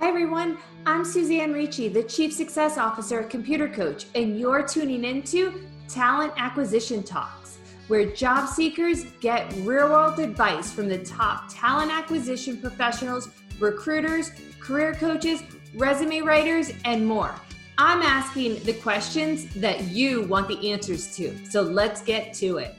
Hi, everyone. I'm Suzanne Ricci, the Chief Success Officer at Computer Coach, and you're tuning into Talent Acquisition Talks, where job seekers get real world advice from the top talent acquisition professionals, recruiters, career coaches, resume writers, and more. I'm asking the questions that you want the answers to. So let's get to it.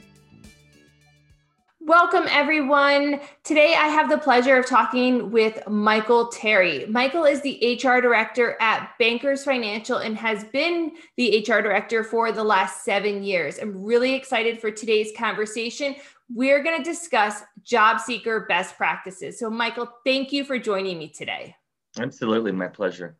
Welcome, everyone. Today, I have the pleasure of talking with Michael Terry. Michael is the HR director at Bankers Financial and has been the HR director for the last seven years. I'm really excited for today's conversation. We're going to discuss job seeker best practices. So, Michael, thank you for joining me today. Absolutely, my pleasure.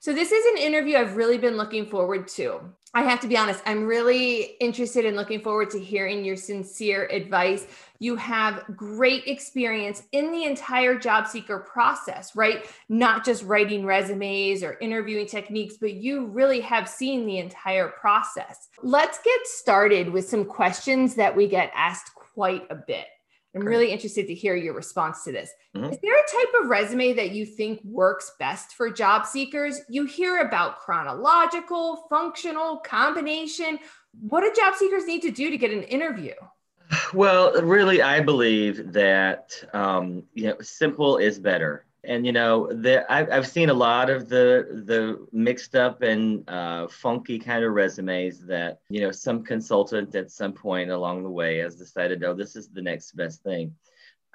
So, this is an interview I've really been looking forward to. I have to be honest, I'm really interested in looking forward to hearing your sincere advice. You have great experience in the entire job seeker process, right? Not just writing resumes or interviewing techniques, but you really have seen the entire process. Let's get started with some questions that we get asked quite a bit. I'm really interested to hear your response to this. Mm-hmm. Is there a type of resume that you think works best for job seekers? You hear about chronological, functional, combination. What do job seekers need to do to get an interview? Well, really, I believe that um, you know simple is better and you know the, I've, I've seen a lot of the the mixed up and uh, funky kind of resumes that you know some consultant at some point along the way has decided oh this is the next best thing.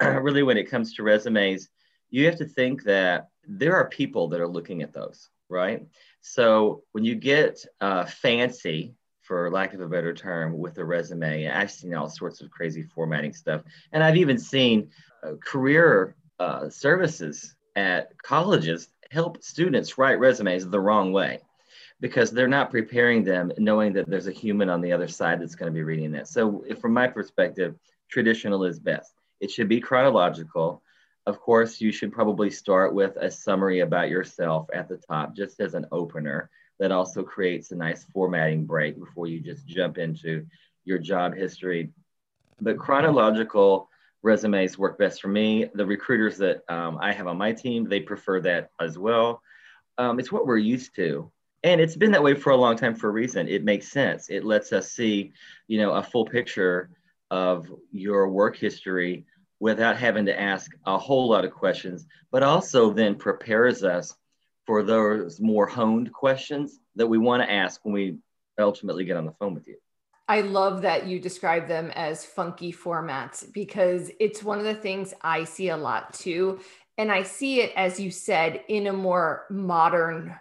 Really when it comes to resumes you have to think that there are people that are looking at those right? So when you get uh, fancy for lack of a better term with a resume i've seen all sorts of crazy formatting stuff. And i've even seen uh, career uh, services at colleges help students write resumes the wrong way because they're not preparing them knowing that there's a human on the other side that's going to be reading that. So, from my perspective, traditional is best. It should be chronological. Of course, you should probably start with a summary about yourself at the top, just as an opener. That also creates a nice formatting break before you just jump into your job history. But chronological resumes work best for me. The recruiters that um, I have on my team, they prefer that as well. Um, it's what we're used to. And it's been that way for a long time for a reason. It makes sense. It lets us see, you know, a full picture of your work history without having to ask a whole lot of questions, but also then prepares us for those more honed questions that we want to ask when we ultimately get on the phone with you. I love that you describe them as funky formats because it's one of the things I see a lot too. And I see it, as you said, in a more modern,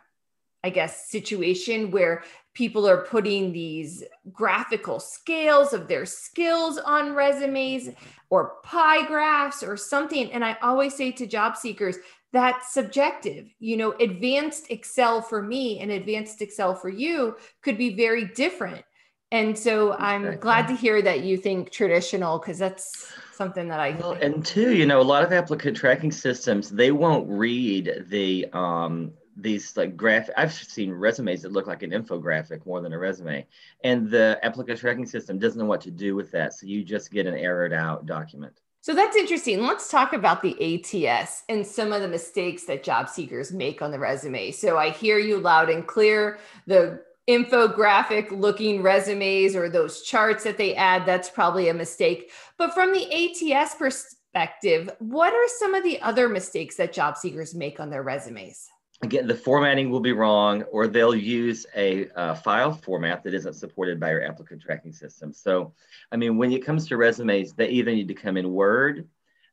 I guess, situation where people are putting these graphical scales of their skills on resumes or pie graphs or something. And I always say to job seekers, that's subjective. You know, advanced Excel for me and advanced Excel for you could be very different and so I'm glad to hear that you think traditional because that's something that I well, and two, you know, a lot of applicant tracking systems they won't read the um these like graph I've seen resumes that look like an infographic more than a resume. And the applicant tracking system doesn't know what to do with that. So you just get an errored out document. So that's interesting. Let's talk about the ATS and some of the mistakes that job seekers make on the resume. So I hear you loud and clear. The infographic looking resumes or those charts that they add, that's probably a mistake. But from the ATS perspective, what are some of the other mistakes that job seekers make on their resumes? Again, the formatting will be wrong, or they'll use a uh, file format that isn't supported by your applicant tracking system. So, I mean, when it comes to resumes, they either need to come in Word,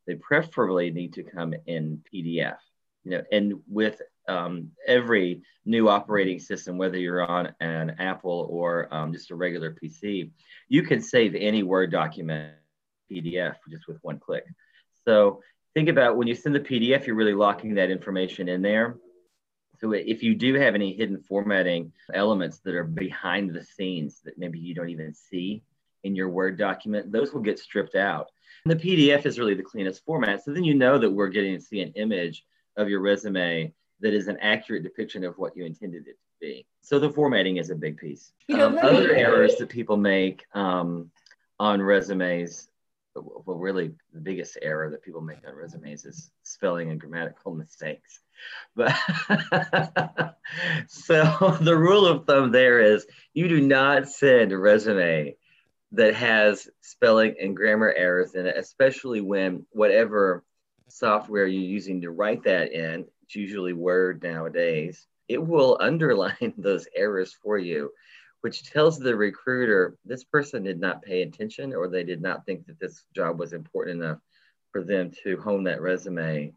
they preferably need to come in PDF. You know, and with um, every new operating system, whether you're on an Apple or um, just a regular PC, you can save any Word document PDF just with one click. So think about when you send the PDF, you're really locking that information in there. So if you do have any hidden formatting elements that are behind the scenes that maybe you don't even see in your Word document, those will get stripped out. And the PDF is really the cleanest format. So then you know that we're getting to see an image of your resume that is an accurate depiction of what you intended it to be. So the formatting is a big piece. You know, um, other errors that people make um, on resumes well, really the biggest error that people make on resumes is spelling and grammatical mistakes. But so the rule of thumb there is you do not send a resume that has spelling and grammar errors in it, especially when whatever software you're using to write that in, it's usually Word nowadays, it will underline those errors for you which tells the recruiter this person did not pay attention or they did not think that this job was important enough for them to hone that resume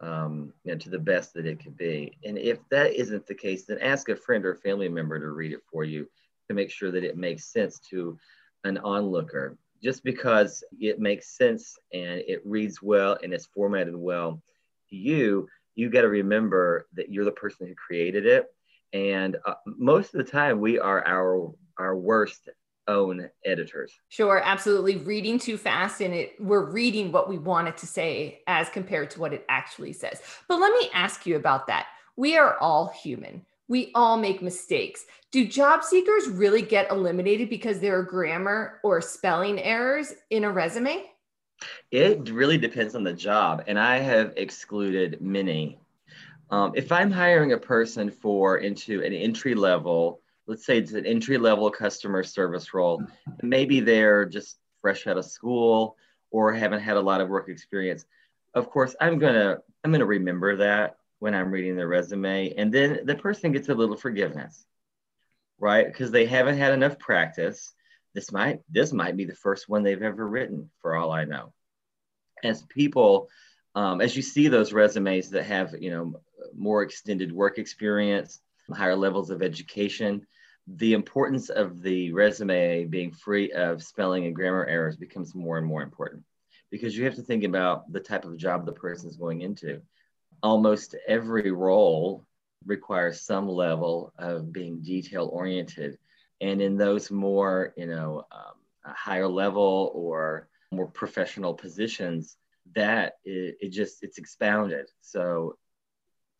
um, you know, to the best that it could be. And if that isn't the case, then ask a friend or family member to read it for you to make sure that it makes sense to an onlooker. Just because it makes sense and it reads well and it's formatted well to you, you got to remember that you're the person who created it. And uh, most of the time we are our our worst own editors. Sure absolutely. Reading too fast and it we're reading what we want it to say as compared to what it actually says. But let me ask you about that. We are all human. We all make mistakes. Do job seekers really get eliminated because there are grammar or spelling errors in a resume it really depends on the job and i have excluded many um, if I'm hiring a person for into an entry level, let's say it's an entry level customer service role, maybe they're just fresh out of school or haven't had a lot of work experience. Of course, I'm gonna I'm gonna remember that when I'm reading their resume, and then the person gets a little forgiveness, right? Because they haven't had enough practice. This might this might be the first one they've ever written, for all I know. As people, um, as you see those resumes that have you know more extended work experience, higher levels of education, the importance of the resume being free of spelling and grammar errors becomes more and more important because you have to think about the type of job the person is going into. Almost every role requires some level of being detail oriented. And in those more, you know, um, higher level or more professional positions, that it, it just it's expounded. So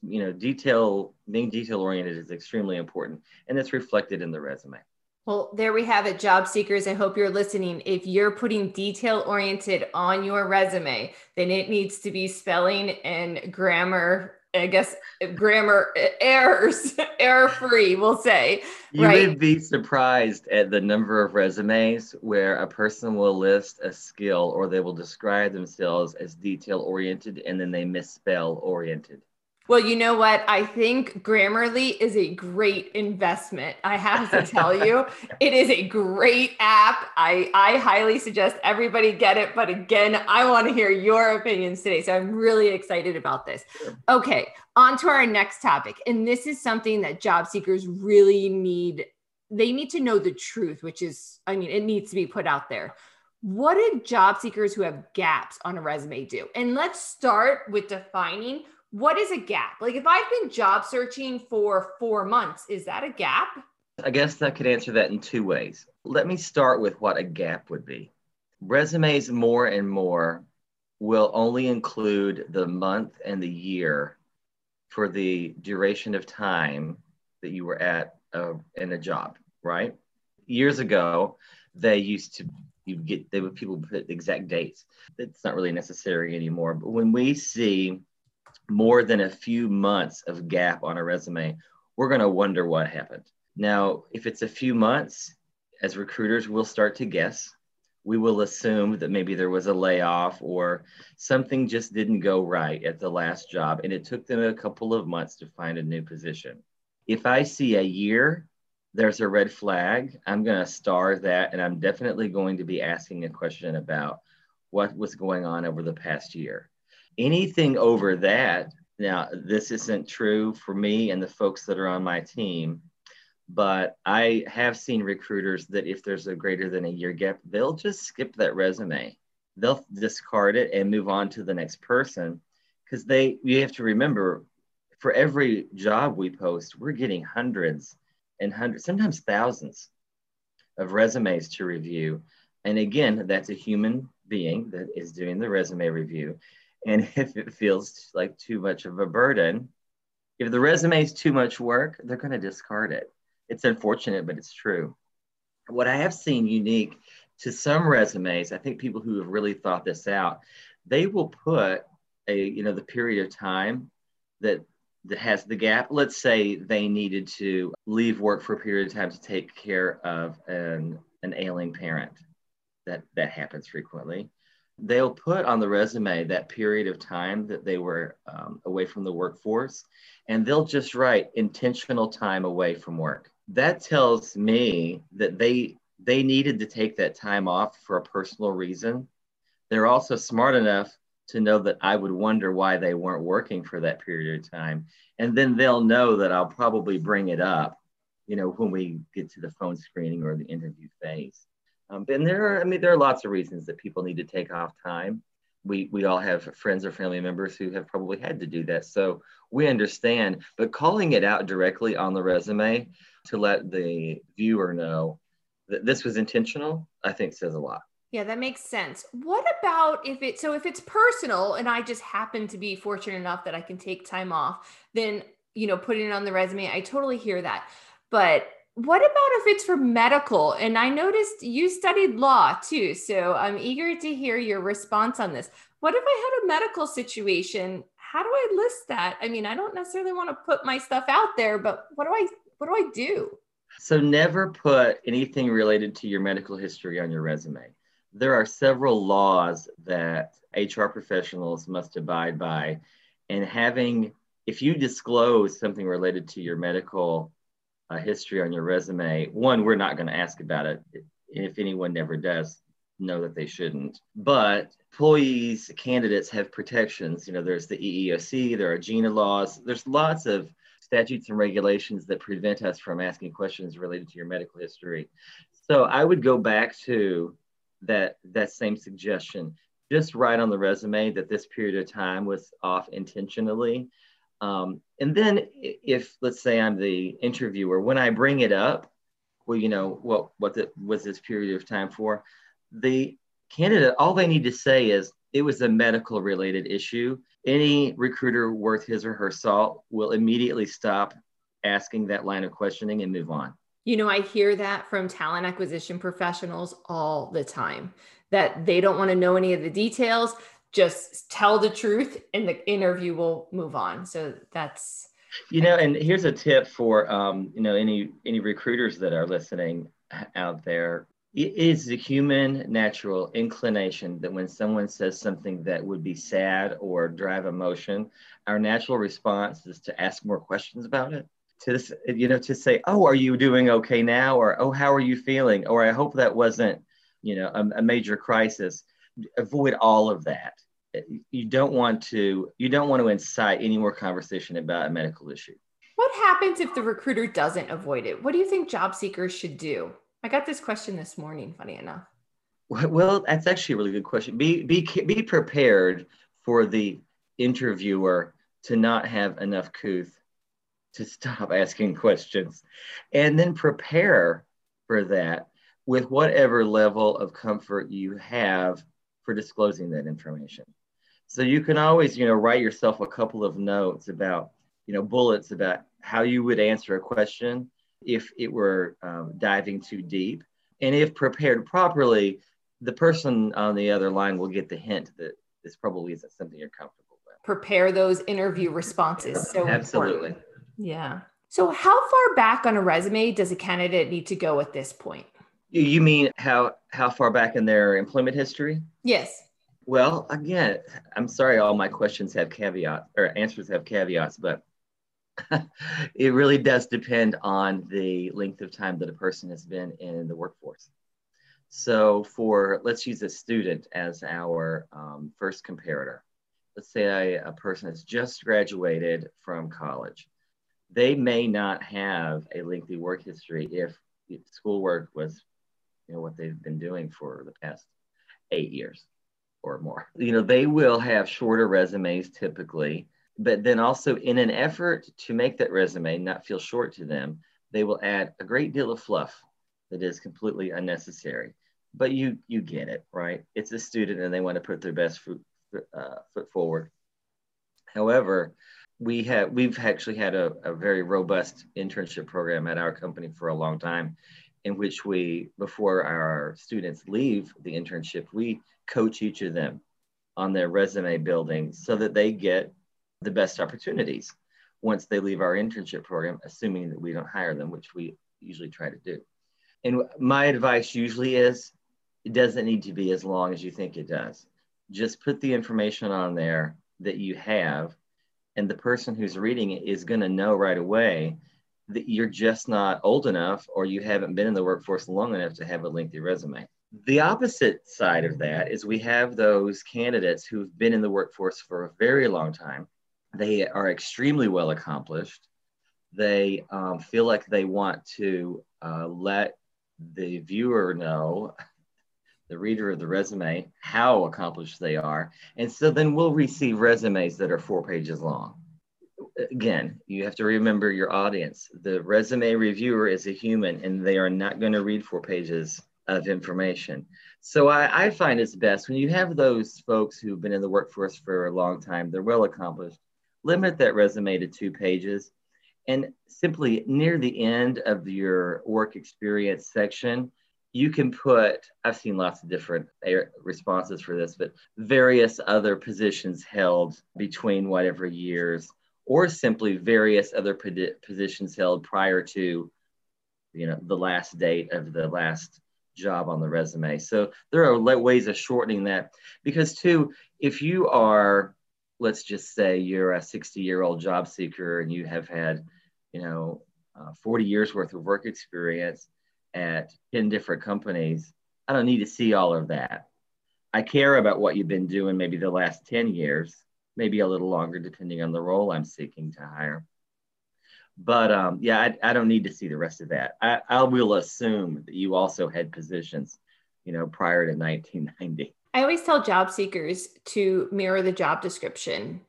you know, detail, being detail oriented is extremely important. And it's reflected in the resume. Well, there we have it, job seekers. I hope you're listening. If you're putting detail oriented on your resume, then it needs to be spelling and grammar, I guess grammar errors, error free, we'll say. You right? would be surprised at the number of resumes where a person will list a skill or they will describe themselves as detail oriented and then they misspell oriented. Well, you know what? I think Grammarly is a great investment. I have to tell you, it is a great app. I, I highly suggest everybody get it. But again, I want to hear your opinions today. So I'm really excited about this. Okay, on to our next topic. And this is something that job seekers really need. They need to know the truth, which is, I mean, it needs to be put out there. What do job seekers who have gaps on a resume do? And let's start with defining what is a gap? Like if I've been job searching for four months, is that a gap? I guess I could answer that in two ways. Let me start with what a gap would be. Resumes more and more will only include the month and the year for the duration of time that you were at uh, in a job, right? Years ago, they used to you get they would people put exact dates. It's not really necessary anymore. But when we see more than a few months of gap on a resume, we're going to wonder what happened. Now, if it's a few months, as recruiters, we'll start to guess. We will assume that maybe there was a layoff or something just didn't go right at the last job, and it took them a couple of months to find a new position. If I see a year, there's a red flag. I'm going to star that, and I'm definitely going to be asking a question about what was going on over the past year anything over that, now this isn't true for me and the folks that are on my team, but I have seen recruiters that if there's a greater than a year gap, they'll just skip that resume. They'll discard it and move on to the next person because they you have to remember for every job we post, we're getting hundreds and hundreds, sometimes thousands of resumes to review. And again, that's a human being that is doing the resume review. And if it feels like too much of a burden, if the resume is too much work, they're going to discard it. It's unfortunate, but it's true. What I have seen unique to some resumes, I think people who have really thought this out, they will put a, you know, the period of time that that has the gap. Let's say they needed to leave work for a period of time to take care of an, an ailing parent. That that happens frequently. They'll put on the resume that period of time that they were um, away from the workforce, and they'll just write intentional time away from work. That tells me that they they needed to take that time off for a personal reason. They're also smart enough to know that I would wonder why they weren't working for that period of time. And then they'll know that I'll probably bring it up, you know, when we get to the phone screening or the interview phase. Um, and there are, I mean, there are lots of reasons that people need to take off time. We, we all have friends or family members who have probably had to do that. So we understand, but calling it out directly on the resume to let the viewer know that this was intentional, I think says a lot. Yeah, that makes sense. What about if it so if it's personal and I just happen to be fortunate enough that I can take time off, then you know, putting it on the resume, I totally hear that. But what about if it's for medical? And I noticed you studied law too. So I'm eager to hear your response on this. What if I had a medical situation? How do I list that? I mean, I don't necessarily want to put my stuff out there, but what do I what do I do? So never put anything related to your medical history on your resume there are several laws that HR professionals must abide by. And having, if you disclose something related to your medical uh, history on your resume, one, we're not going to ask about it. If anyone never does, know that they shouldn't. But employees, candidates have protections. You know, there's the EEOC, there are GINA laws, there's lots of statutes and regulations that prevent us from asking questions related to your medical history. So I would go back to that that same suggestion. Just write on the resume that this period of time was off intentionally. Um, and then if let's say I'm the interviewer, when I bring it up, well, you know, what what the, was this period of time for? The candidate, all they need to say is it was a medical related issue. Any recruiter worth his or her salt will immediately stop asking that line of questioning and move on. You know, I hear that from talent acquisition professionals all the time that they don't want to know any of the details, just tell the truth and the interview will move on. So that's you know, and here's a tip for um, you know any any recruiters that are listening out there. It is a human natural inclination that when someone says something that would be sad or drive emotion, our natural response is to ask more questions about it to you know to say oh are you doing okay now or oh how are you feeling or i hope that wasn't you know a, a major crisis avoid all of that. You don't want to you don't want to incite any more conversation about a medical issue. What happens if the recruiter doesn't avoid it? What do you think job seekers should do? I got this question this morning funny enough. Well that's actually a really good question. Be be be prepared for the interviewer to not have enough couth to stop asking questions. And then prepare for that with whatever level of comfort you have for disclosing that information. So you can always, you know, write yourself a couple of notes about, you know, bullets about how you would answer a question if it were um, diving too deep. And if prepared properly, the person on the other line will get the hint that this probably isn't something you're comfortable with. Prepare those interview responses. So absolutely. Important. Yeah. So, how far back on a resume does a candidate need to go at this point? You mean how how far back in their employment history? Yes. Well, again, I'm sorry, all my questions have caveats or answers have caveats, but it really does depend on the length of time that a person has been in the workforce. So, for let's use a student as our um, first comparator. Let's say a, a person has just graduated from college they may not have a lengthy work history if schoolwork was you know what they've been doing for the past eight years or more. You know they will have shorter resumes typically but then also in an effort to make that resume not feel short to them they will add a great deal of fluff that is completely unnecessary. But you you get it right? It's a student and they want to put their best foot, uh, foot forward. However we have we've actually had a, a very robust internship program at our company for a long time in which we, before our students leave the internship, we coach each of them on their resume building so that they get the best opportunities once they leave our internship program, assuming that we don't hire them, which we usually try to do. And my advice usually is it doesn't need to be as long as you think it does. Just put the information on there that you have, and the person who's reading it is going to know right away that you're just not old enough or you haven't been in the workforce long enough to have a lengthy resume. The opposite side of that is we have those candidates who've been in the workforce for a very long time. They are extremely well accomplished. They um, feel like they want to uh, let the viewer know, the reader of the resume, how accomplished they are. And so then we'll receive resumes that are four pages long again, you have to remember your audience. The resume reviewer is a human and they are not going to read four pages of information. So I, I, find it's best when you have those folks who've been in the workforce for a long time, they're well accomplished, limit that resume to two pages. And simply near the end of your work experience section, you can put, I've seen lots of different responses for this, but various other positions held between whatever years or simply various other positions held prior to you know the last date of the last job on the resume. So there are ways of shortening that because too if you are let's just say you're a 60 year old job seeker and you have had you know uh, 40 years worth of work experience at 10 different companies i don't need to see all of that. I care about what you've been doing maybe the last 10 years maybe a little longer depending on the role I'm seeking to hire. But um, yeah, I, I, don't need to see the rest of that. I, I will assume that you also had positions, you know, prior to 1990. I always tell job seekers to mirror the job description.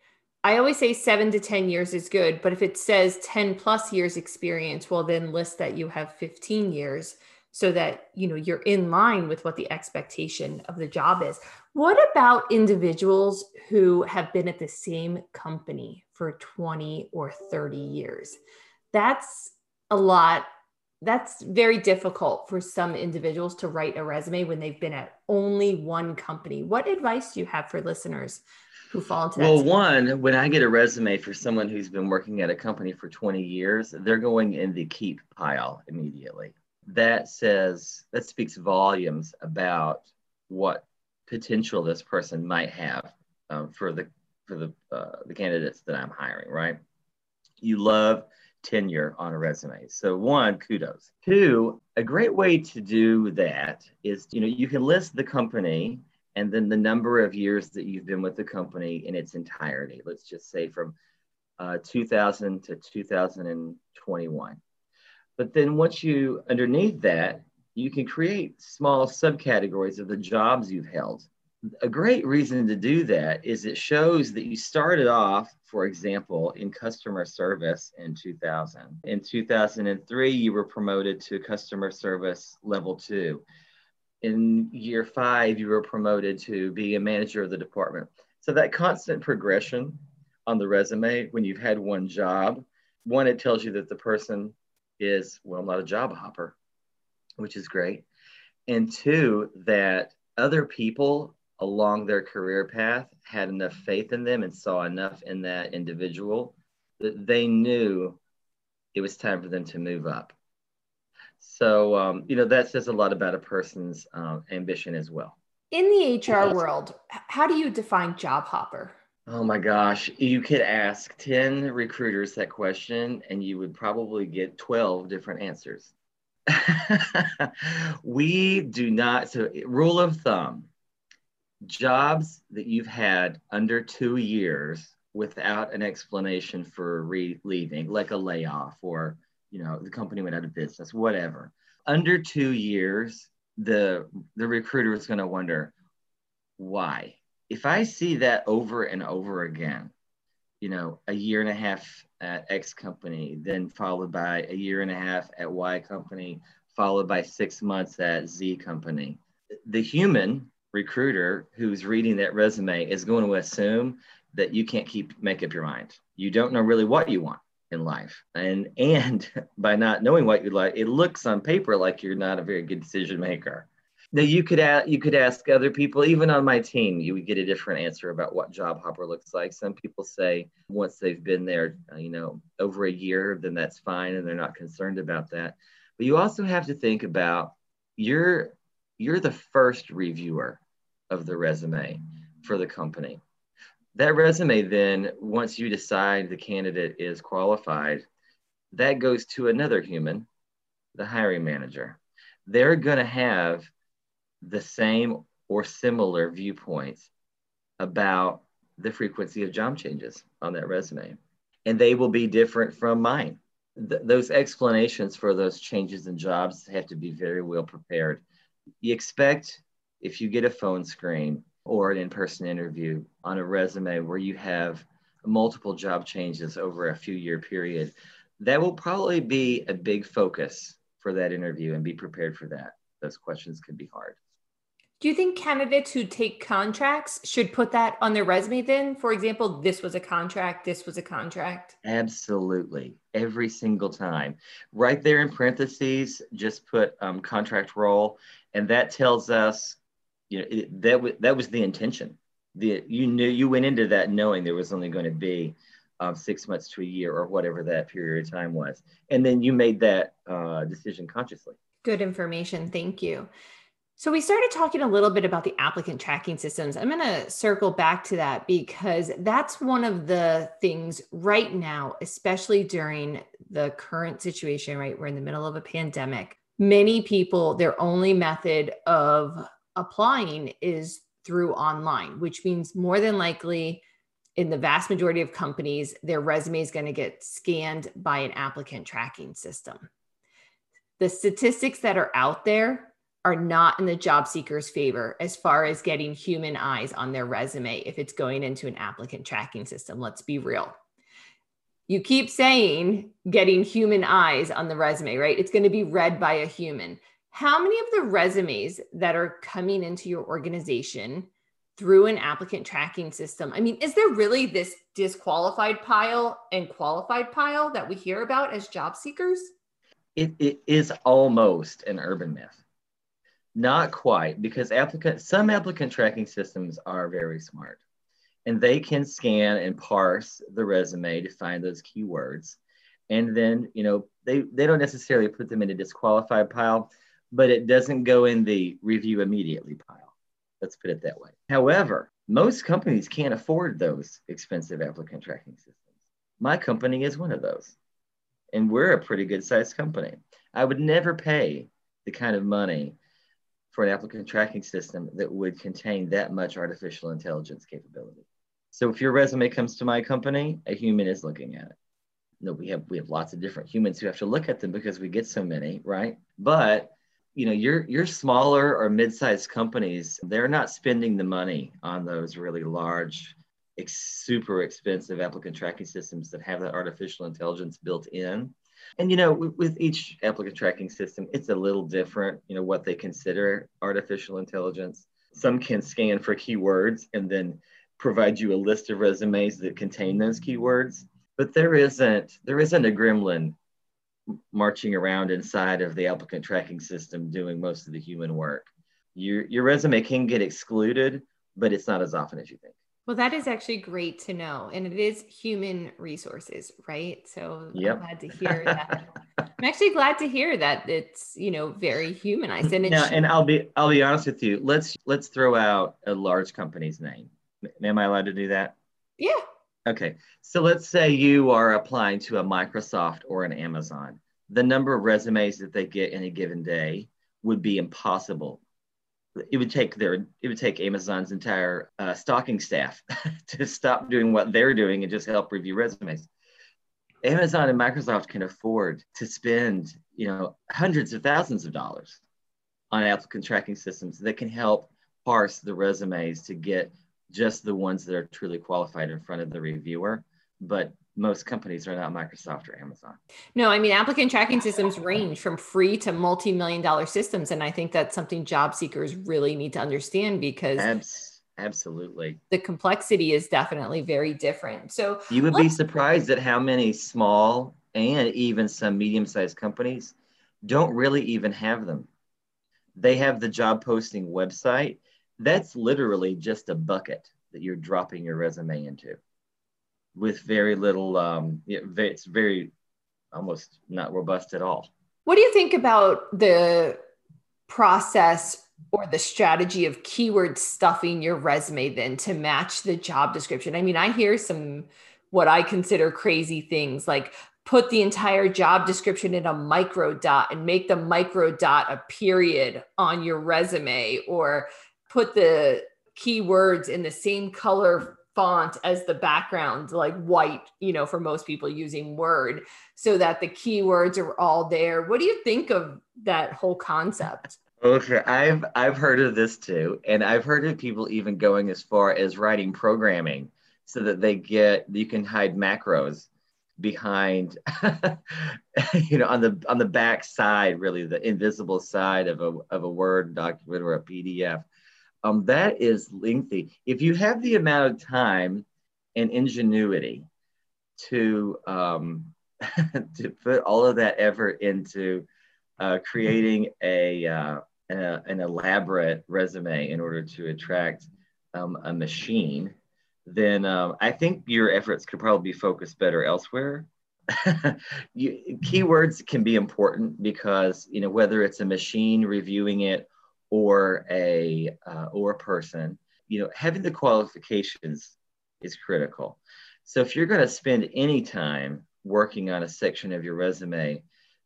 I always say seven to 10 years is good, but if it says 10 plus years experience, well, then list that you have 15 years so that you know you're in line with what the expectation of the job is. What about individuals who have been at the same company for 20 or 30 years? That's a lot that's very difficult for some individuals to write a resume when they've been at only one company. What advice do you have for listeners who fall into that? well one when i get a resume for someone who's been working at a company for 20 years they're going in the keep pile immediately that says that speaks volumes about what potential this person might have um, for the for the uh, the candidates that I'm hiring. Right? You love tenure on a resume. So one, kudos. Two, a great way to do that is you know you can list the company and then the number of years that you've been with the company in its entirety. Let's just say from uh, 2000 to 2021. But then once you, underneath that, you can create small subcategories of the jobs you've held. A great reason to do that is it shows that you started off, for example, in customer service in 2000. In 2003, you were promoted to customer service level two. In year five, you were promoted to be a manager of the department. So that constant progression on the resume when you've had one job, one, it tells you that the person is, well, I'm not a job hopper, which is great. And two, that other people along their career path had enough faith in them and saw enough in that individual that they knew it was time for them to move up. So, um, you know, that says a lot about a person's um, ambition as well. In the HR world, how do you define job hopper? Oh my gosh, you could ask 10 recruiters that question and you would probably get 12 different answers. we do not, so rule of thumb, jobs that you've had under two years without an explanation for re- leaving, like a layoff or, you know, the company went out of business, whatever. Under two years, the, the recruiter is going to wonder, why? If I see that over and over again, you know, a year and a half at X company, then followed by a year and a half at Y company, followed by six months at Z company, the human recruiter who's reading that resume is going to assume that you can't keep make up your mind. You don't know really what you want. in life. And and by not knowing what you like, it looks on paper like you're not a very good decision maker. Now you could ask, you could ask other people, even on my team, you would get a different answer about what job hopper looks like. Some people say once they've been there, uh, you know, over a year, then that's fine, and they're not concerned about that. But you also have to think about you're you're the first reviewer of the resume for the company. That resume then, once you decide the candidate is qualified, that goes to another human, the hiring manager. They're going to have the same or similar viewpoints about the frequency of job changes on that resume. And they will be different from mine. Th- those explanations for those changes in jobs have to be very well prepared. You expect if you get a phone screen or an in person interview on a resume where you have multiple job changes over a few year period, that will probably be a big focus for that interview and be prepared for that. Those questions can be hard. Do you think candidates who take contracts should put that on their resume then? For example, this was a contract, this was a contract. Absolutely. Every single time. Right there in parentheses, just put um, contract role. And that tells us, you know, it, that, w- that was the intention. The, you knew you went into that knowing there was only going to be um, six months to a year or whatever that period of time was. And then you made that uh, decision consciously. Good information. Thank you. So we started talking a little bit about the applicant tracking systems. I'm going to circle back to that because that's one of the things right now, especially during the current situation, right? We're in the middle of a pandemic. Many people, their only method of applying is through online, which means more than likely in the vast majority of companies, their resume is going to get scanned by an applicant tracking system. The statistics that are out there are not in the job seeker's favor as far as getting human eyes on their resume if it's going into an applicant tracking system. Let's be real. You keep saying getting human eyes on the resume, right? It's going to be read by a human. How many of the resumes that are coming into your organization through an applicant tracking system? I mean, is there really this disqualified pile and qualified pile that we hear about as job seekers? It, it is almost an urban myth not quite, because applicant some applicant tracking systems are very smart, and they can scan and parse the resume to find those keywords, and then you know they they don't necessarily put them in a disqualified pile, but it doesn't go in the review immediately pile. Let's put it that way. However, most companies can't afford those expensive applicant tracking systems. My company is one of those, and we're a pretty good sized company. I would never pay the kind of money for an applicant tracking system that would contain that much artificial intelligence capability. So if your resume comes to my company, a human is looking at it. No, we have we have lots of different humans who have to look at them because we get so many, right? But you know, your your smaller or mid-sized companies, they're not spending the money on those really large, ex- super expensive applicant tracking systems that have that artificial intelligence built in. And you know, with each applicant tracking system, it's a little different. You know what they consider artificial intelligence. Some can scan for keywords and then provide you a list of resumes that contain those keywords. But there isn't there isn't a gremlin marching around inside of the applicant tracking system doing most of the human work. Your your resume can get excluded, but it's not as often as you think. Well, that is actually great to know. And it is human resources, right? So yep. I'm glad to hear that. I'm actually glad to hear that it's, you know, very humanized. And yeah, and I'll be I'll be honest with you. Let's let's throw out a large company's name. Am I allowed to do that? Yeah. Okay. So let's say you are applying to a Microsoft or an Amazon. The number of resumes that they get in a given day would be impossible it would take their it would take Amazon's entire uh, stocking staff to stop doing what they're doing and just help review resumes. Amazon and Microsoft can afford to spend you know hundreds of thousands of dollars on applicant tracking systems that can help parse the resumes to get just the ones that are truly qualified in front of the reviewer. But most companies are not Microsoft or Amazon. No, I mean, applicant tracking systems range from free to multi million dollar systems. And I think that's something job seekers really need to understand because. Abs- Absolutely. The complexity is definitely very different. So you would be surprised at how many small and even some medium sized companies don't really even have them. They have the job posting website. That's literally just a bucket that you're dropping your resume into with very little, um, it's very almost not robust at all. What do you think about the process or the strategy of keyword stuffing your resume then to match the job description? I mean, I hear some what I consider crazy things like put the entire job description in a micro dot and make the micro dot a period on your resume or put the keywords in the same color font as the background like white you know for most people using word so that the keywords are all there. What do you think of that whole concept? Okay i've i've heard of this too and i've heard of people even going as far as writing programming so that they get you can hide macros behind you know on the on the back side really the invisible side of a, of a word document or a pdf um, that is lengthy if you have the amount of time and ingenuity to um, to put all of that effort into uh, creating a, uh, a, an elaborate resume in order to attract um, a machine then um, I think your efforts could probably be focused better elsewhere. you, keywords can be important because you know whether it's a machine reviewing it or a uh, or a person, you know having the qualifications is critical. So if you're going to spend any time working on a section of your resume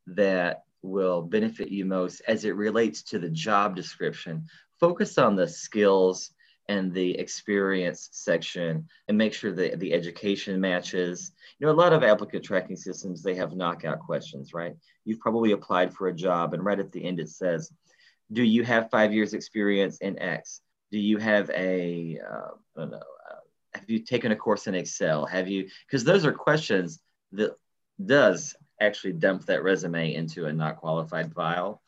that will benefit you most as it relates to the job description, focus on the skills and the experience section and make sure that the education matches. You know, a lot of applicant tracking systems, they have knockout questions, right? You've probably applied for a job and right at the end it says, do you have five years experience in X? Do you have a, uh, I don't know, uh, have you taken a course in Excel? Have you, because those are questions that does actually dump that resume into a not qualified file.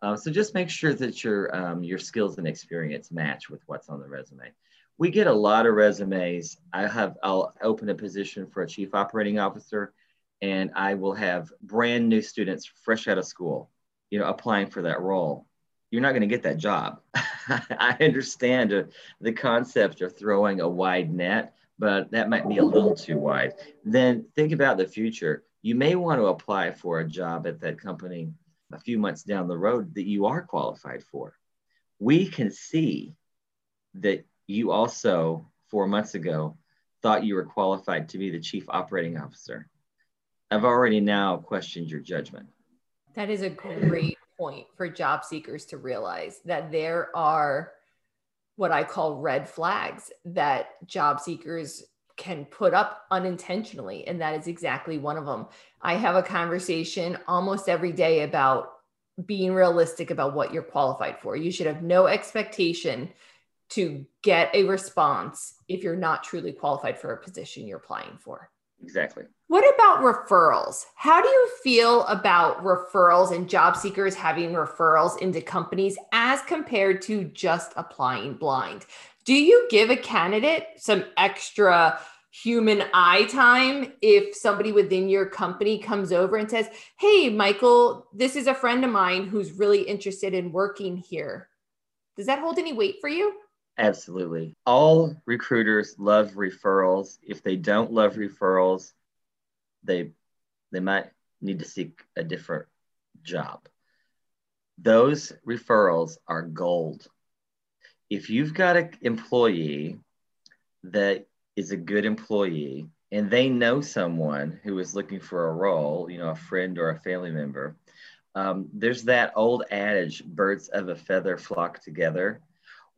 Uh, so just make sure that your, um, your skills and experience match with what's on the resume. We get a lot of resumes. I have, I'll open a position for a chief operating officer and I will have brand new students fresh out of school, you know, applying for that role. You're not going to get that job. I understand uh, the concept of throwing a wide net, but that might be a little too wide. Then think about the future. You may want to apply for a job at that company a few months down the road that you are qualified for. We can see that you also, four months ago, thought you were qualified to be the chief operating officer. I've already now questioned your judgment. That is a great point for job seekers to realize that there are what I call red flags that job seekers can put up unintentionally. And that is exactly one of them. I have a conversation almost every day about being realistic about what you're qualified for. You should have no expectation to get a response if you're not truly qualified for a position you're applying for. Exactly. What about referrals? How do you feel about referrals and job seekers having referrals into companies as compared to just applying blind? Do you give a candidate some extra human eye time if somebody within your company comes over and says, Hey, Michael, this is a friend of mine who's really interested in working here? Does that hold any weight for you? Absolutely. All recruiters love referrals. If they don't love referrals, they they might need to seek a different job. Those referrals are gold. If you've got an employee that is a good employee and they know someone who is looking for a role, you know, a friend or a family member, um, there's that old adage birds of a feather flock together.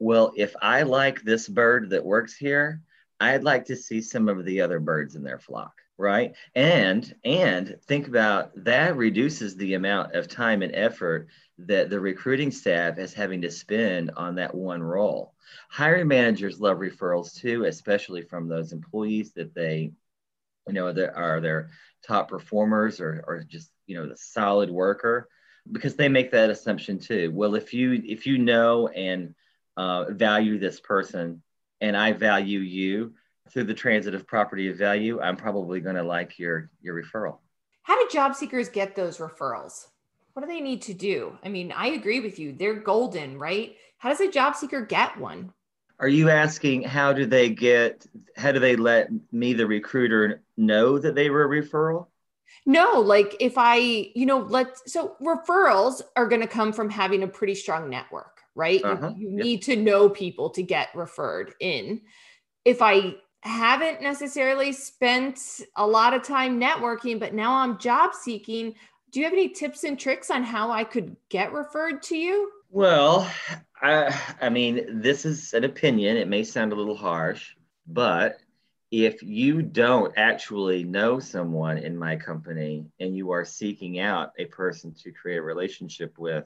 Well, if I like this bird that works here, I'd like to see some of the other birds in their flock right? And and think about that reduces the amount of time and effort that the recruiting staff is having to spend on that one role. Hiring managers love referrals too especially from those employees that they you know that are their top performers or, or just you know the solid worker because they make that assumption too. Well if you if you know and uh, value this person and I value you through the transitive property of value, I'm probably going to like your your referral. How do job seekers get those referrals? What do they need to do? I mean, I agree with you. They're golden, right? How does a job seeker get one? Are you asking how do they get how do they let me the recruiter know that they were a referral? No, like if I, you know, let's so referrals are going to come from having a pretty strong network, right? Uh-huh. You, you yep. need to know people to get referred in. If I haven't necessarily spent a lot of time networking, but now I'm job seeking, do you have any tips and tricks on how I could get referred to you? Well, I, I mean, this is an opinion. It may sound a little harsh, but if you don't actually know someone in my company and you are seeking out a person to create a relationship with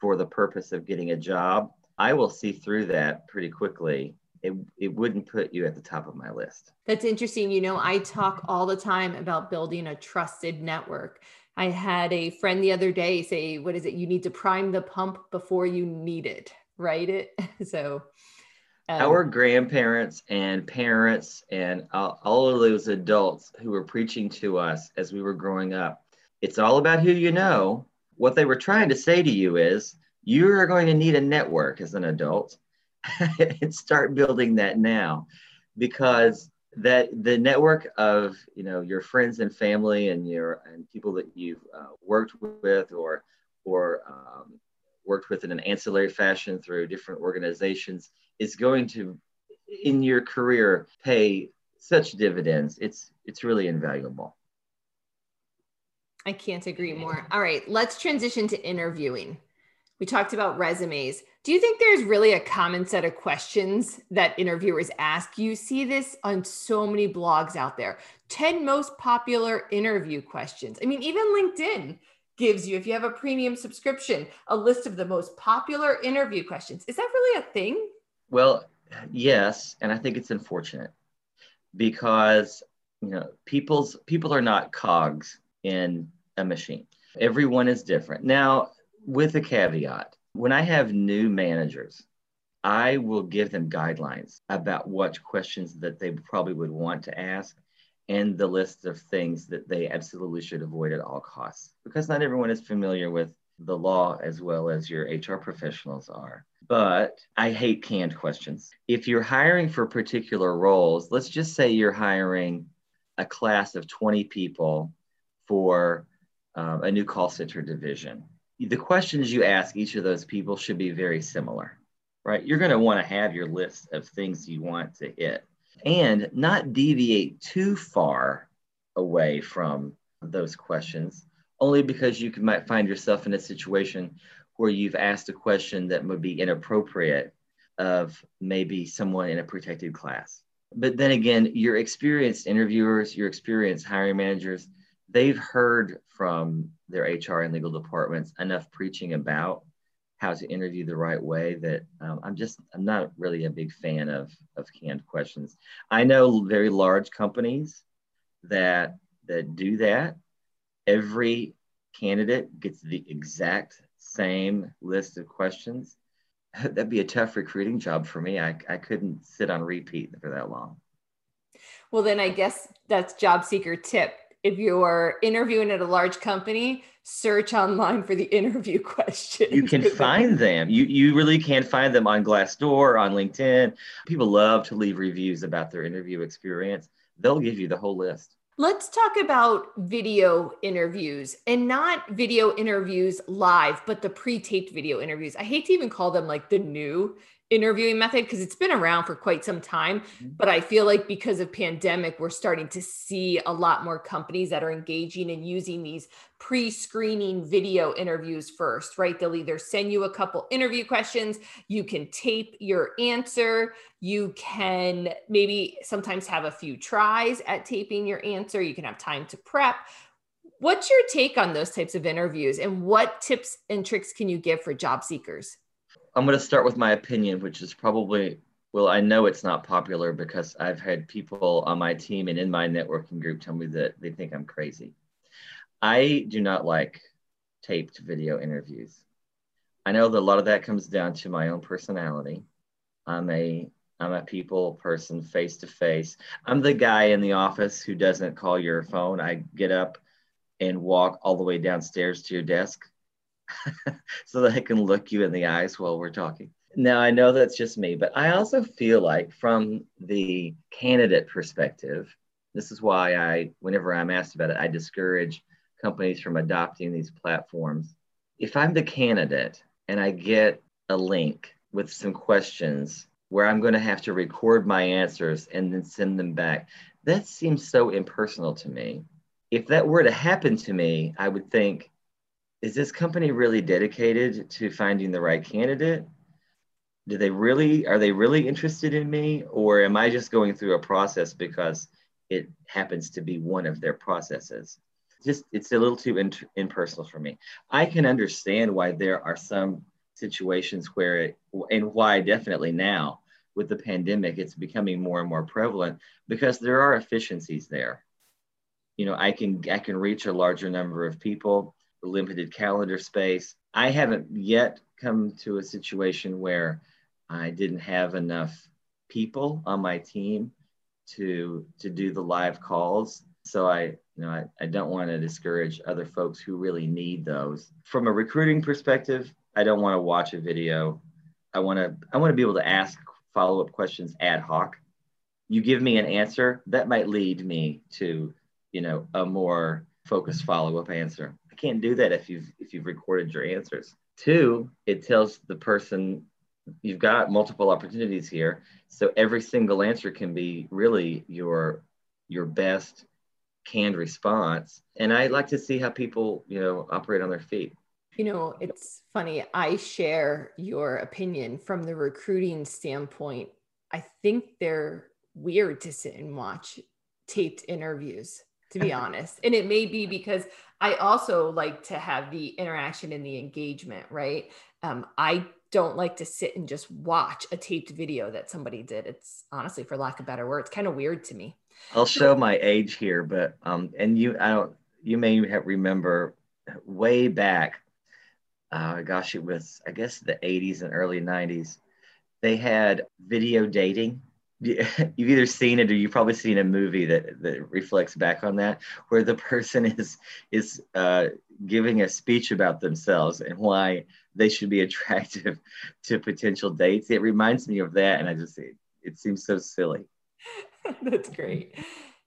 for the purpose of getting a job, I will see through that pretty quickly. It, it wouldn't put you at the top of my list. That's interesting. You know, I talk all the time about building a trusted network. I had a friend the other day say, What is it? You need to prime the pump before you need it, right? It so um, Our grandparents and parents and all of those adults who were preaching to us as we were growing up, it's all about who you know. What they were trying to say to you is, you're going to need a network as an adult and start building that now. Because that the network of you know your friends and family and your and people that you've uh, worked with or or um, worked with in an ancillary fashion through different organizations is going to in your career pay such dividends. It's it's really invaluable i can't agree more. All right let's transition to interviewing. We talked about resumes. Do you think there's really a common set of questions that interviewers ask? You see this on so many blogs out there. 10 most popular interview questions. I mean even linkedin gives you if you have a premium subscription a list of the most popular interview questions. Is that really a thing? Well, yes, and I think it's unfortunate because you know people's people are not cogs in a machine. Everyone is different. Now, with a caveat, when I have new managers, I will give them guidelines about what questions that they probably would want to ask and the list of things that they absolutely should avoid at all costs because not everyone is familiar with the law as well as your HR professionals are. But I hate canned questions. If you're hiring for particular roles, let's just say you're hiring a class of 20 people for um, a new call center division. The questions you ask each of those people should be very similar, right? You're going to want to have your list of things you want to hit and not deviate too far away from those questions only because you can, might find yourself in a situation where you've asked a question that would be inappropriate of maybe someone in a protected class. But then again, your experienced interviewers, your experienced hiring managers, they've heard from their HR and legal departments enough preaching about how to interview the right way that um, I'm just I'm not really a big fan of of canned questions. I know very large companies that that do that every candidate gets the exact same list of questions, that'd be a tough recruiting job for me. I, I couldn't sit on repeat for that long. Well, then I guess that's job seeker tip. If you're interviewing at a large company, search online for the interview questions. You can find them. You you really can find them on Glassdoor, on LinkedIn. People love to leave reviews about their interview experience. They'll give you the whole list. Let's talk about video interviews and not video interviews live, but the pre taped video interviews. I hate to even call them like the new interviewing method because it's been around for quite some time mm-hmm. but i feel like because of pandemic we're starting to see a lot more companies that are engaging and using these pre-screening video interviews first right? They'll either send you a couple interview questions you can tape your answer you can maybe sometimes have a few tries at taping your answer you can have time to prep. What's your take on those types of interviews and what tips and tricks can you give for job seekers I'm going to start with my opinion, which is probably, well, I know it's not popular because I've had people on my team and in my networking group tell me that they think I'm crazy. I do not like taped video interviews. I know that a lot of that comes down to my own personality. I'm a I'm a people person face to face. I'm the guy in the office who doesn't call your phone. I get up and walk all the way downstairs to your desk so that I can look you in the eyes while we're talking. Now, I know that's just me, but I also feel like from the candidate perspective, this is why I, whenever I'm asked about it, I discourage companies from adopting these platforms. If I'm the candidate and I get a link with some questions where I'm going to have to record my answers and then send them back, that seems so impersonal to me. If that were to happen to me, I would think, is this company really dedicated to finding the right candidate? Do they really, are they really interested in me? Or am I just going through a process because it happens to be one of their processes? Just, it's a little too in, impersonal for me. I can understand why there are some situations where it, and why definitely now with the pandemic, it's becoming more and more prevalent because there are efficiencies there. You know, I can I can reach a larger number of people, limited calendar space. I haven't yet come to a situation where I didn't have enough people on my team to to do the live calls. So I, you know, I, I don't want to discourage other folks who really need those. From a recruiting perspective, I don't want to watch a video. I want to I want to be able to ask follow-up questions ad hoc. You give me an answer that might lead me to, you know, a more focused follow-up answer. I can't do that if you've if you've recorded your answers. Two, it tells the person you've got multiple opportunities here. So every single answer can be really your your best canned response. And I like to see how people, you know, operate on their feet. You know, it's funny. I share your opinion from the recruiting standpoint. I think they're weird to sit and watch taped interviews, to be honest. And it may be because I also like to have the interaction and the engagement, right? Um, I don't like to sit and just watch a taped video that somebody did. It's honestly, for lack of better words, kind of weird to me. I'll show my age here, but um, and you, I don't, you may remember way back uh, gosh, it was, I guess, the 80s and early 90s. They had video dating. You've either seen it or you've probably seen a movie that, that reflects back on that, where the person is is uh, giving a speech about themselves and why they should be attractive to potential dates. It reminds me of that, and I just it, it seems so silly. That's great.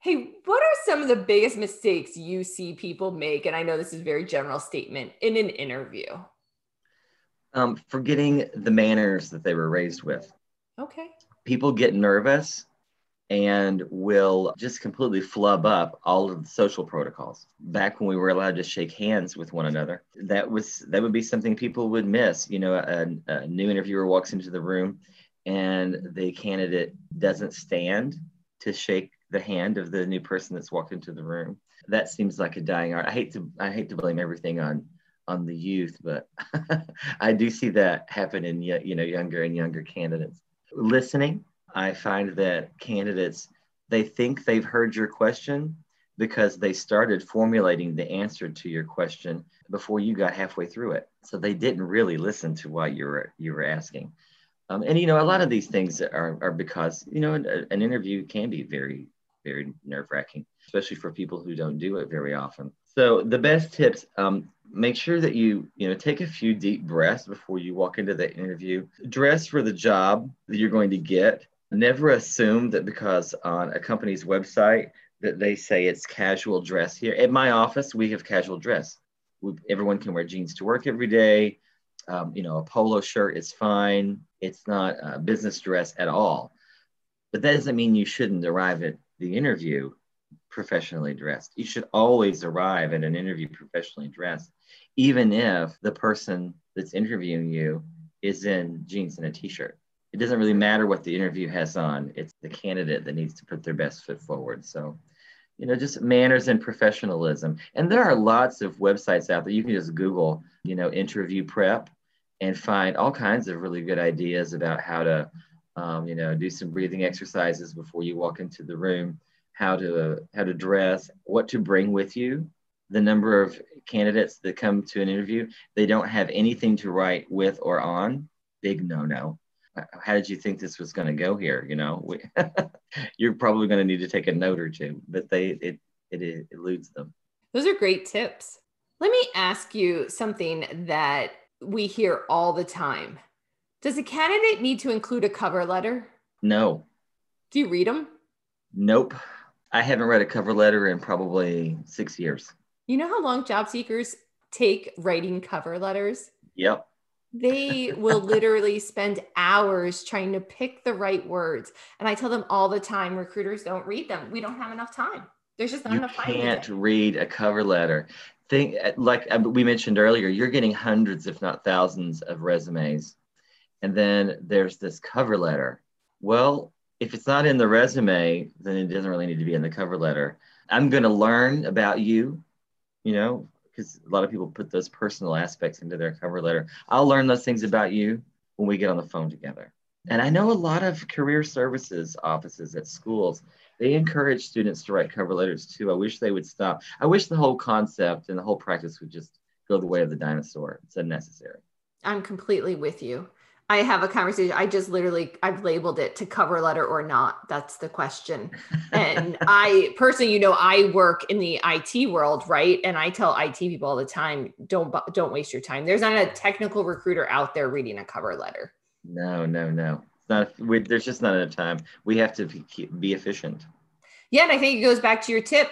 Hey, what are some of the biggest mistakes you see people make? And I know this is a very general statement in an interview. Um, forgetting the manners that they were raised with. Okay. People get nervous and will just completely flub up all of the social protocols. Back when we were allowed to shake hands with one another, that was that would be something people would miss. You know, a, a new interviewer walks into the room and the candidate doesn't stand to shake the hand of the new person that's walked into the room. That seems like a dying art. I hate to I hate to blame everything on on the youth, but I do see that happen in you know younger and younger candidates. Listening, I find that candidates they think they've heard your question because they started formulating the answer to your question before you got halfway through it. So they didn't really listen to what you were you were asking. Um, and you know, a lot of these things are, are because you know an, an interview can be very very nerve wracking, especially for people who don't do it very often. So the best tips, um, make sure that you, you know, take a few deep breaths before you walk into the interview. Dress for the job that you're going to get. Never assume that because on a company's website that they say it's casual dress here. At my office, we have casual dress. We, everyone can wear jeans to work every day. Um, you know, a polo shirt is fine. It's not a business dress at all. But that doesn't mean you shouldn't arrive at the interview professionally dressed. You should always arrive at an interview professionally dressed, even if the person that's interviewing you is in jeans and a t-shirt. It doesn't really matter what the interview has on. It's the candidate that needs to put their best foot forward. So, you know, just manners and professionalism. And there are lots of websites out there. You can just Google, you know, interview prep and find all kinds of really good ideas about how to um, you know, do some breathing exercises before you walk into the room, how to how to dress, what to bring with you. The number of candidates that come to an interview, they don't have anything to write with or on. Big no no. Uh, how did you think this was going to go here? You know, we, you're probably going to need to take a note or two, but they it, it it eludes them. Those are great tips. Let me ask you something that we hear all the time. Does a candidate need to include a cover letter? No. Do you read them? Nope. I haven't read a cover letter in probably six years. You know how long job seekers take writing cover letters? Yep. They will literally spend hours trying to pick the right words. And I tell them all the time recruiters don't read them. We don't have enough time. There's just not you enough time. You can't read a cover letter. Think like uh, we mentioned earlier, you're getting hundreds, if not thousands, of resumes. And then there's this cover letter. Well, if it's not in the resume, then it doesn't really need to be in the cover letter. I'm going to learn about you, you know, because a lot of people put those personal aspects into their cover letter. I'll learn those things about you when we get on the phone together. And I know a lot of career services offices at schools, they encourage students to write cover letters too. I wish they would stop. I wish the whole concept and the whole practice would just go the way of the dinosaur. It's unnecessary. I'm completely with you. I have a conversation. I just literally I've labeled it to cover letter or not. That's the question. And I personally, you know, I work in the IT world, right? And I tell IT people all the time, don't don't waste your time. There's not a technical recruiter out there reading a cover letter. No, no, no. It's not. We, there's just not enough time. We have to be, be efficient. Yeah, and I think it goes back to your tip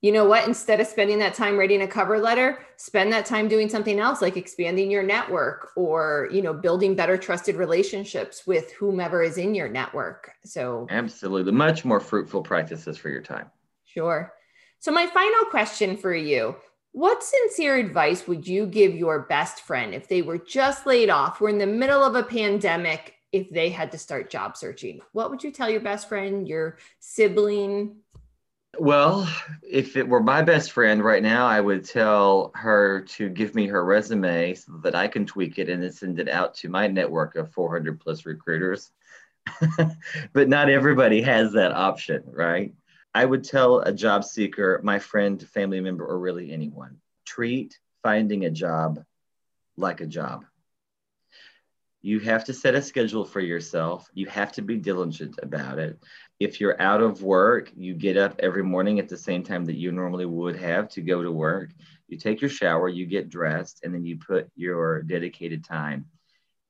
you know what? Instead of spending that time writing a cover letter spend that time doing something else like expanding your network or you know building better trusted relationships with whomever is in your network. So absolutely. Much more fruitful practices for your time. Sure. So my final question for you what sincere advice would you give your best friend if they were just laid off we're in the middle of a pandemic if they had to start job searching? What would you tell your best friend your sibling well, if it were my best friend right now, I would tell her to give me her resume so that I can tweak it and then send it out to my network of 400 plus recruiters. but not everybody has that option, right? I would tell a job seeker, my friend, family member, or really anyone treat finding a job like a job. You have to set a schedule for yourself. You have to be diligent about it if you're out of work, you get up every morning at the same time that you normally would have to go to work. You take your shower, you get dressed, and then you put your dedicated time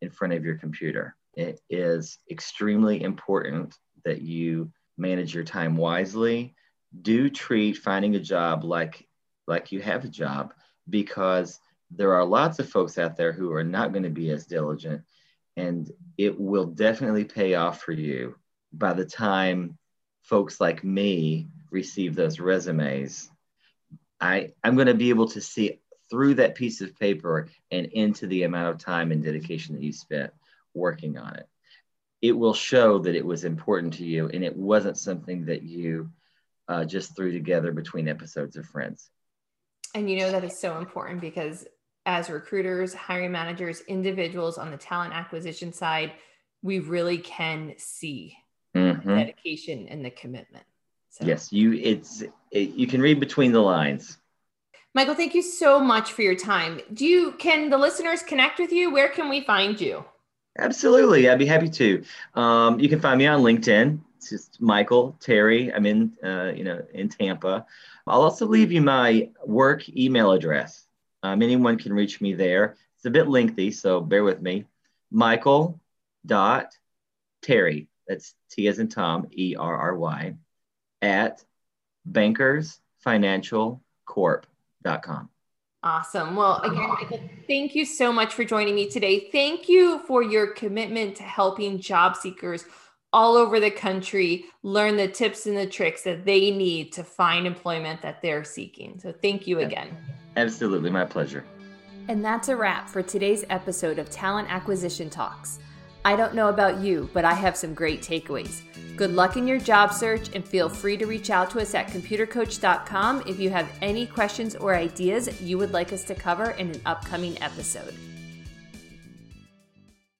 in front of your computer. It is extremely important that you manage your time wisely. Do treat finding a job like like you have a job because there are lots of folks out there who are not going to be as diligent and it will definitely pay off for you by the time folks like me receive those resumes, I, I'm going to be able to see through that piece of paper and into the amount of time and dedication that you spent working on it. It will show that it was important to you and it wasn't something that you uh, just threw together between episodes of Friends. And you know that is so important because as recruiters, hiring managers, individuals on the talent acquisition side, we really can see mm-hmm. dedication and the commitment. So. Yes, you it's it, you can read between the lines. Michael, thank you so much for your time. Do you can the listeners connect with you? Where can we find you? Absolutely, I'd be happy to. Um, you can find me on LinkedIn. It's just Michael Terry. I'm in uh, you know in Tampa. I'll also leave you my work email address. Um, anyone can reach me there. It's a bit lengthy, so bear with me. Michael dot Terry that's T as in Tom, E R R Y, at bankersfinancialcorp.com. Awesome. Well, again, Michael, thank you so much for joining me today. Thank you for your commitment to helping job seekers all over the country learn the tips and the tricks that they need to find employment that they're seeking. So, thank you again. Absolutely. My pleasure. And that's a wrap for today's episode of Talent Acquisition Talks. I don't know about you, but I have some great takeaways. Good luck in your job search and feel free to reach out to us at computercoach.com if you have any questions or ideas you would like us to cover in an upcoming episode.